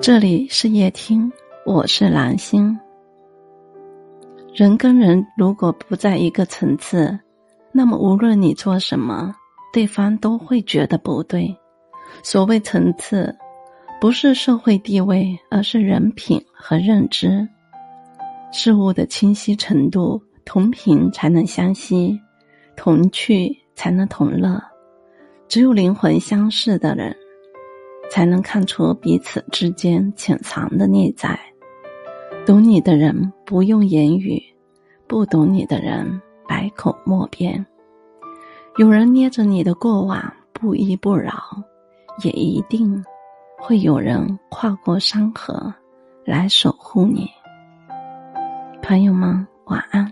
这里是夜听，我是蓝星。人跟人如果不在一个层次，那么无论你做什么，对方都会觉得不对。所谓层次，不是社会地位，而是人品和认知。事物的清晰程度，同频才能相吸，同趣才能同乐。只有灵魂相似的人，才能看出彼此之间潜藏的内在。懂你的人不用言语，不懂你的人百口莫辩。有人捏着你的过往不依不饶，也一定会有人跨过山河来守护你。朋友们，晚安。